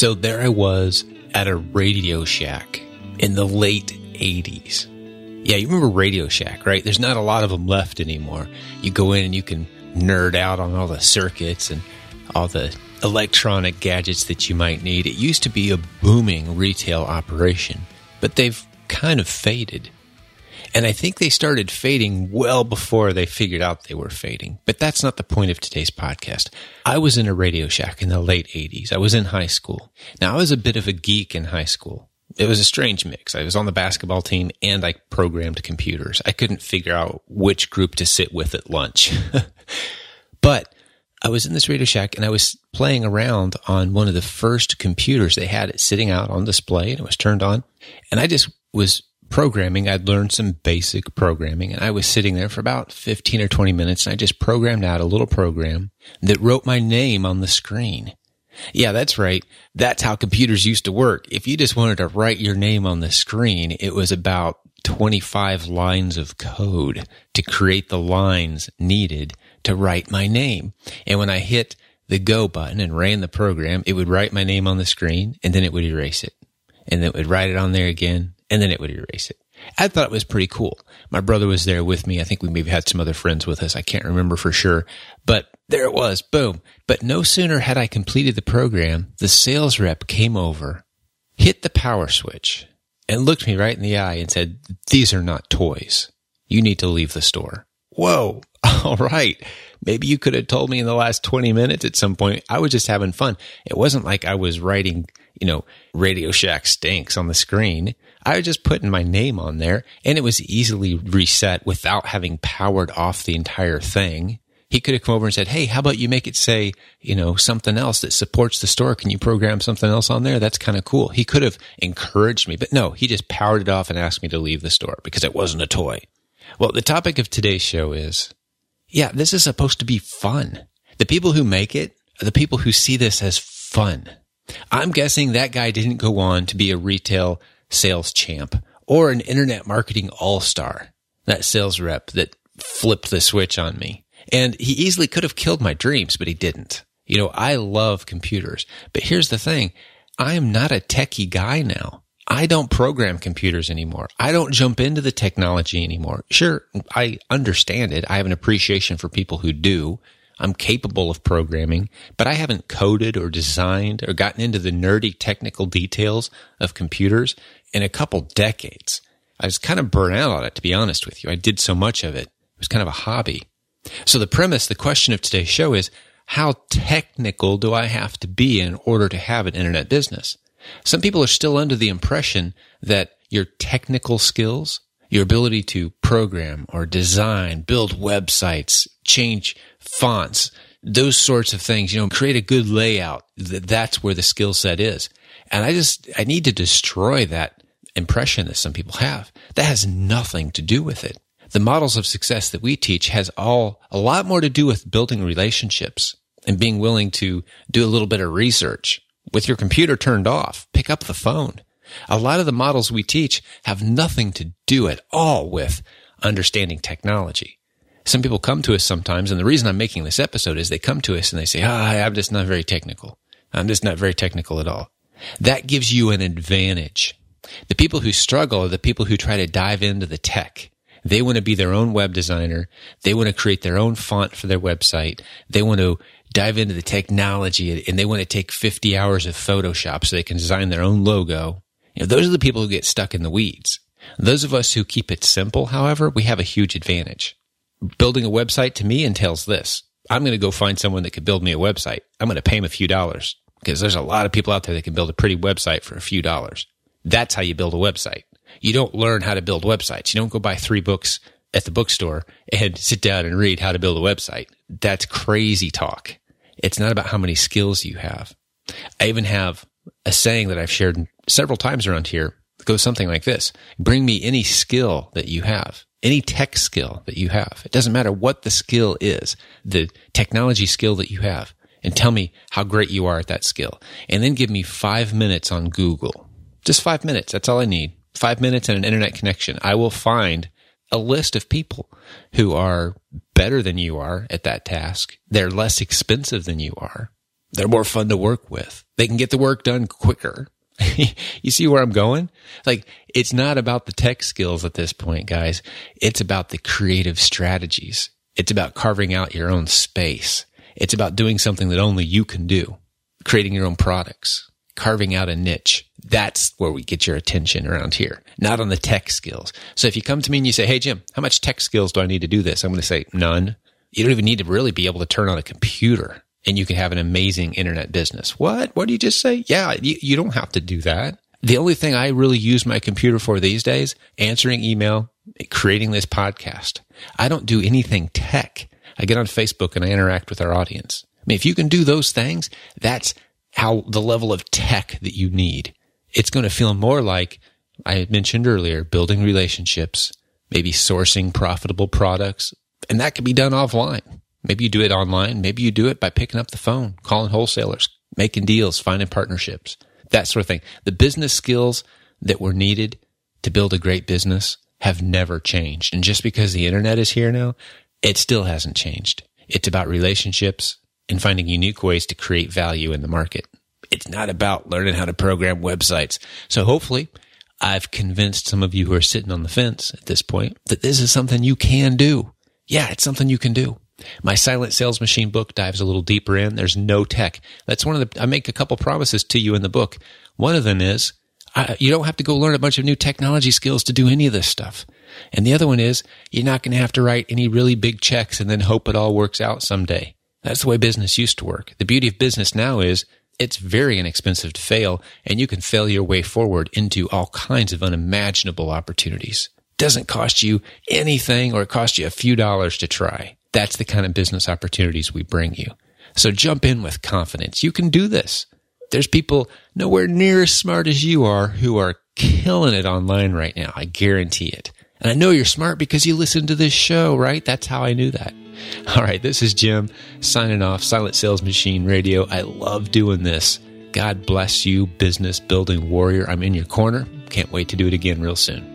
So there I was at a Radio Shack in the late 80s. Yeah, you remember Radio Shack, right? There's not a lot of them left anymore. You go in and you can nerd out on all the circuits and all the electronic gadgets that you might need. It used to be a booming retail operation, but they've kind of faded. And I think they started fading well before they figured out they were fading. But that's not the point of today's podcast. I was in a Radio Shack in the late 80s. I was in high school. Now, I was a bit of a geek in high school. It was a strange mix. I was on the basketball team and I programmed computers. I couldn't figure out which group to sit with at lunch. but I was in this Radio Shack and I was playing around on one of the first computers. They had it sitting out on display and it was turned on. And I just was programming. I'd learned some basic programming and I was sitting there for about 15 or 20 minutes and I just programmed out a little program that wrote my name on the screen. Yeah, that's right. That's how computers used to work. If you just wanted to write your name on the screen, it was about 25 lines of code to create the lines needed to write my name. And when I hit the go button and ran the program, it would write my name on the screen and then it would erase it. And then it would write it on there again and then it would erase it. I thought it was pretty cool. My brother was there with me. I think we maybe had some other friends with us. I can't remember for sure, but there it was. Boom. But no sooner had I completed the program, the sales rep came over, hit the power switch and looked me right in the eye and said, these are not toys. You need to leave the store. Whoa. All right. Maybe you could have told me in the last 20 minutes at some point. I was just having fun. It wasn't like I was writing, you know, Radio Shack stinks on the screen. I was just putting my name on there and it was easily reset without having powered off the entire thing. He could have come over and said, Hey, how about you make it say, you know, something else that supports the store? Can you program something else on there? That's kind of cool. He could have encouraged me, but no, he just powered it off and asked me to leave the store because it wasn't a toy. Well, the topic of today's show is, yeah, this is supposed to be fun. The people who make it are the people who see this as fun. I'm guessing that guy didn't go on to be a retail sales champ or an internet marketing all star. That sales rep that flipped the switch on me. And he easily could have killed my dreams, but he didn't. You know, I love computers, but here's the thing. I am not a techie guy now. I don't program computers anymore. I don't jump into the technology anymore. Sure, I understand it. I have an appreciation for people who do. I'm capable of programming, but I haven't coded or designed or gotten into the nerdy technical details of computers in a couple decades. I was kind of burnt out on it, to be honest with you. I did so much of it. It was kind of a hobby. So the premise, the question of today's show is, how technical do I have to be in order to have an internet business? Some people are still under the impression that your technical skills, your ability to program or design, build websites, change fonts, those sorts of things, you know, create a good layout, that's where the skill set is. And I just, I need to destroy that impression that some people have. That has nothing to do with it. The models of success that we teach has all a lot more to do with building relationships and being willing to do a little bit of research with your computer turned off. Pick up the phone. A lot of the models we teach have nothing to do at all with understanding technology. Some people come to us sometimes, and the reason I'm making this episode is they come to us and they say, ah, I'm just not very technical. I'm just not very technical at all. That gives you an advantage. The people who struggle are the people who try to dive into the tech. They want to be their own web designer. They want to create their own font for their website. They want to dive into the technology and they want to take 50 hours of Photoshop so they can design their own logo. You know, those are the people who get stuck in the weeds. Those of us who keep it simple, however, we have a huge advantage. Building a website to me entails this. I'm going to go find someone that could build me a website. I'm going to pay him a few dollars because there's a lot of people out there that can build a pretty website for a few dollars. That's how you build a website. You don't learn how to build websites. You don't go buy three books at the bookstore and sit down and read how to build a website. That's crazy talk. It's not about how many skills you have. I even have a saying that I've shared several times around here goes something like this. Bring me any skill that you have, any tech skill that you have. It doesn't matter what the skill is, the technology skill that you have and tell me how great you are at that skill. And then give me five minutes on Google. Just five minutes. That's all I need. Five minutes and an internet connection. I will find a list of people who are better than you are at that task. They're less expensive than you are. They're more fun to work with. They can get the work done quicker. you see where I'm going? Like, it's not about the tech skills at this point, guys. It's about the creative strategies. It's about carving out your own space. It's about doing something that only you can do, creating your own products, carving out a niche. That's where we get your attention around here, not on the tech skills. So if you come to me and you say, Hey, Jim, how much tech skills do I need to do this? I'm going to say none. You don't even need to really be able to turn on a computer and you can have an amazing internet business. What? What do you just say? Yeah, you, you don't have to do that. The only thing I really use my computer for these days, answering email, creating this podcast. I don't do anything tech. I get on Facebook and I interact with our audience. I mean, if you can do those things, that's how the level of tech that you need. It's going to feel more like I mentioned earlier, building relationships, maybe sourcing profitable products, and that can be done offline. Maybe you do it online. Maybe you do it by picking up the phone, calling wholesalers, making deals, finding partnerships, that sort of thing. The business skills that were needed to build a great business have never changed. And just because the internet is here now, it still hasn't changed. It's about relationships and finding unique ways to create value in the market. It's not about learning how to program websites. So hopefully I've convinced some of you who are sitting on the fence at this point that this is something you can do. Yeah, it's something you can do. My silent sales machine book dives a little deeper in. There's no tech. That's one of the, I make a couple promises to you in the book. One of them is I, you don't have to go learn a bunch of new technology skills to do any of this stuff. And the other one is you're not going to have to write any really big checks and then hope it all works out someday. That's the way business used to work. The beauty of business now is it's very inexpensive to fail and you can fail your way forward into all kinds of unimaginable opportunities. Doesn't cost you anything or it costs you a few dollars to try. That's the kind of business opportunities we bring you. So jump in with confidence. You can do this. There's people nowhere near as smart as you are who are killing it online right now. I guarantee it. And I know you're smart because you listen to this show, right? That's how I knew that. All right. This is Jim signing off Silent Sales Machine Radio. I love doing this. God bless you, business building warrior. I'm in your corner. Can't wait to do it again real soon.